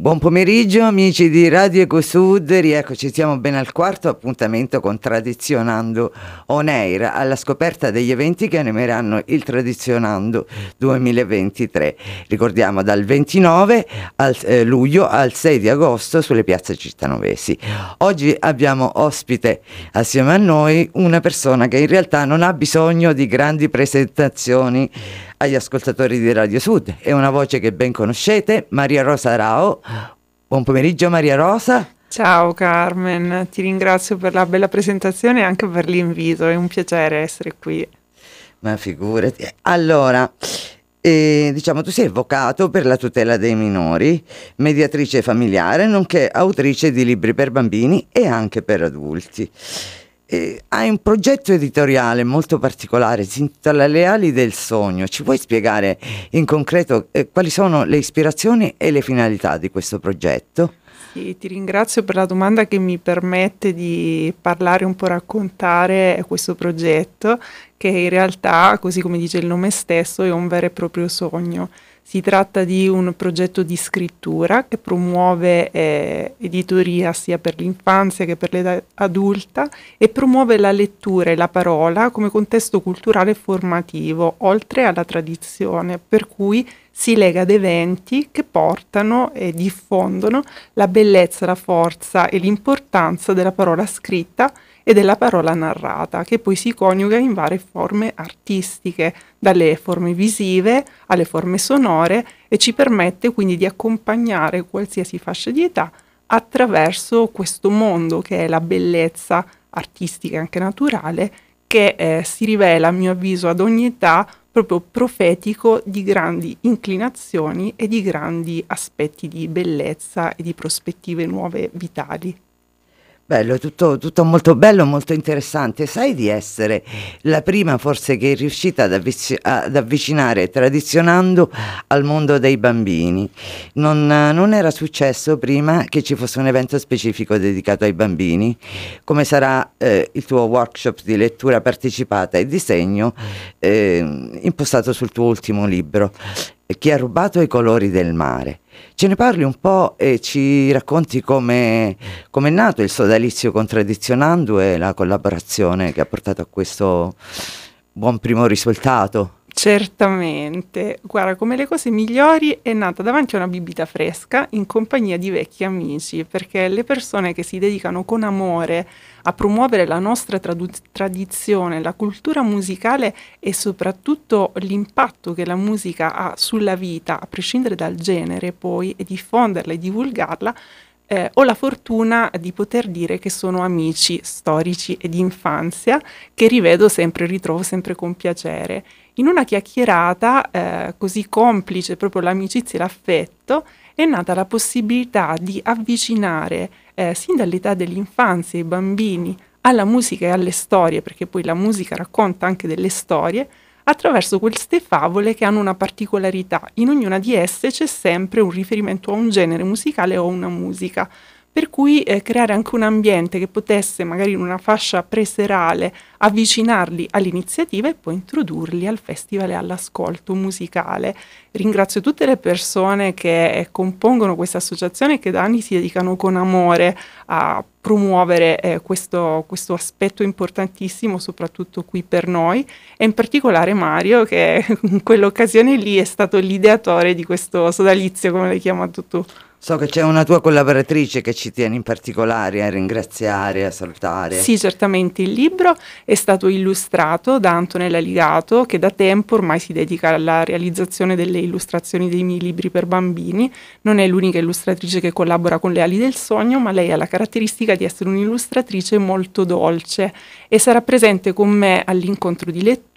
Buon pomeriggio amici di Radio EcoSud, rieccoci, siamo ben al quarto appuntamento con Tradizionando On Air, alla scoperta degli eventi che animeranno il Tradizionando 2023. Ricordiamo dal 29 al, eh, luglio al 6 di agosto sulle piazze cittanovesi. Oggi abbiamo ospite assieme a noi una persona che in realtà non ha bisogno di grandi presentazioni agli ascoltatori di Radio Sud. È una voce che ben conoscete, Maria Rosa Rao. Buon pomeriggio Maria Rosa. Ciao Carmen, ti ringrazio per la bella presentazione e anche per l'invito, è un piacere essere qui. Ma figurati. Allora, eh, diciamo, tu sei avvocato per la tutela dei minori, mediatrice familiare, nonché autrice di libri per bambini e anche per adulti. Eh, hai un progetto editoriale molto particolare, si intitola Le ali del sogno. Ci puoi spiegare in concreto eh, quali sono le ispirazioni e le finalità di questo progetto? Sì, ti ringrazio per la domanda che mi permette di parlare un po', raccontare questo progetto che in realtà, così come dice il nome stesso, è un vero e proprio sogno. Si tratta di un progetto di scrittura che promuove eh, editoria sia per l'infanzia che per l'età adulta e promuove la lettura e la parola come contesto culturale formativo, oltre alla tradizione, per cui si lega ad eventi che portano e diffondono la bellezza, la forza e l'importanza della parola scritta e della parola narrata, che poi si coniuga in varie forme artistiche, dalle forme visive alle forme sonore e ci permette quindi di accompagnare qualsiasi fascia di età attraverso questo mondo che è la bellezza artistica e anche naturale che eh, si rivela a mio avviso ad ogni età proprio profetico di grandi inclinazioni e di grandi aspetti di bellezza e di prospettive nuove vitali. Bello, tutto, tutto, molto bello, molto interessante. Sai di essere la prima forse che è riuscita ad, avvic- ad avvicinare Tradizionando al mondo dei bambini. Non, non, era successo prima che ci fosse un evento specifico dedicato ai bambini, come sarà eh, il tuo workshop di lettura partecipata e disegno eh, impostato sul tuo ultimo libro, Chi ha rubato i colori del mare. Ce ne parli un po' e ci racconti come è nato il sodalizio Contraddizionando e la collaborazione che ha portato a questo buon primo risultato. Certamente, guarda, come le cose migliori è nata davanti a una bibita fresca in compagnia di vecchi amici, perché le persone che si dedicano con amore a promuovere la nostra tradu- tradizione, la cultura musicale e soprattutto l'impatto che la musica ha sulla vita, a prescindere dal genere poi, e diffonderla e divulgarla, eh, ho la fortuna di poter dire che sono amici storici e di infanzia che rivedo sempre, ritrovo sempre con piacere. In una chiacchierata eh, così complice proprio l'amicizia e l'affetto è nata la possibilità di avvicinare eh, sin dall'età dell'infanzia i bambini alla musica e alle storie, perché poi la musica racconta anche delle storie, attraverso queste favole che hanno una particolarità. In ognuna di esse c'è sempre un riferimento a un genere musicale o a una musica per cui eh, creare anche un ambiente che potesse magari in una fascia preserale avvicinarli all'iniziativa e poi introdurli al festival e all'ascolto musicale. Ringrazio tutte le persone che eh, compongono questa associazione e che da anni si dedicano con amore a promuovere eh, questo, questo, aspetto importantissimo, soprattutto qui per noi, e in particolare Mario, che in quell'occasione lì è stato l'ideatore di questo sodalizio, come l'hai chiamato tu. So che c'è una tua collaboratrice che ci tiene in particolare a ringraziare, a salutare. Sì, certamente il libro è stato illustrato da Antonella Ligato, che da tempo ormai si dedica alla realizzazione delle illustrazioni dei miei libri per bambini. Non è l'unica illustratrice che collabora con Le Ali del Sogno, ma lei ha la caratteristica di essere un'illustratrice molto dolce e sarà presente con me all'incontro di lettura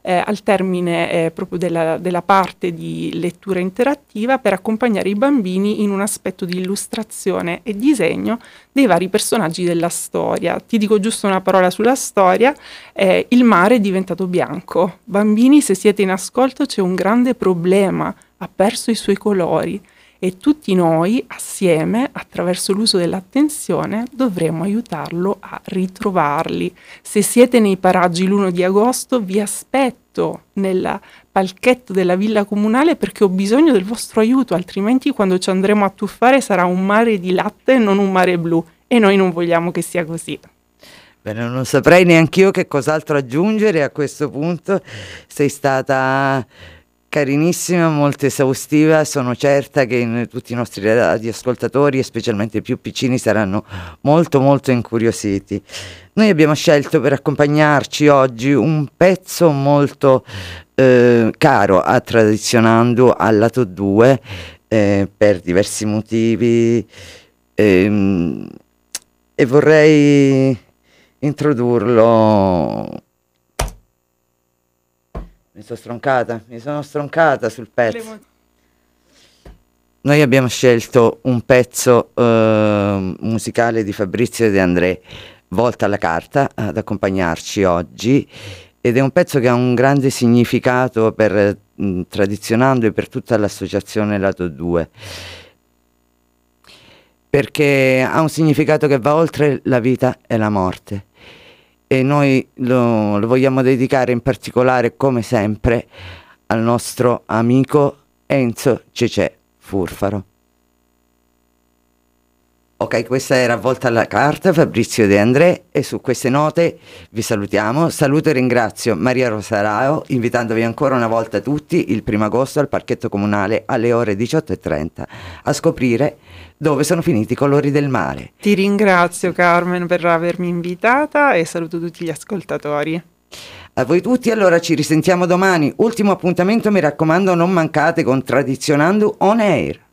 eh, al termine eh, proprio della, della parte di lettura interattiva per accompagnare i bambini in in un aspetto di illustrazione e disegno dei vari personaggi della storia. Ti dico giusto una parola sulla storia. Eh, il mare è diventato bianco. Bambini, se siete in ascolto, c'è un grande problema. Ha perso i suoi colori e tutti noi assieme, attraverso l'uso dell'attenzione, dovremo aiutarlo a ritrovarli. Se siete nei paraggi l'1 di agosto, vi aspetto nella palchetto della villa comunale perché ho bisogno del vostro aiuto, altrimenti quando ci andremo a tuffare sarà un mare di latte e non un mare blu e noi non vogliamo che sia così. Bene, non saprei neanche io che cos'altro aggiungere a questo punto. Sei stata carinissima, molto esaustiva, sono certa che tutti i nostri radioascoltatori specialmente i più piccini saranno molto molto incuriositi. Noi abbiamo scelto per accompagnarci oggi un pezzo molto eh, caro a Tradizionando al lato 2 eh, per diversi motivi ehm, e vorrei introdurlo mi sono stroncata, mi sono stroncata sul pezzo. Noi abbiamo scelto un pezzo uh, musicale di Fabrizio De André, Volta alla carta, ad accompagnarci oggi ed è un pezzo che ha un grande significato per mh, Tradizionando e per tutta l'associazione Lato 2 perché ha un significato che va oltre la vita e la morte e noi lo, lo vogliamo dedicare in particolare, come sempre, al nostro amico Enzo Cecè Furfaro. Ok, questa era Volta alla Carta, Fabrizio De André e su queste note vi salutiamo. Saluto e ringrazio Maria Rosarao invitandovi ancora una volta tutti il primo agosto al parchetto comunale alle ore 18.30 a scoprire dove sono finiti i colori del mare. Ti ringrazio Carmen per avermi invitata e saluto tutti gli ascoltatori. A voi tutti, allora ci risentiamo domani. Ultimo appuntamento, mi raccomando, non mancate con Tradizionando On Air.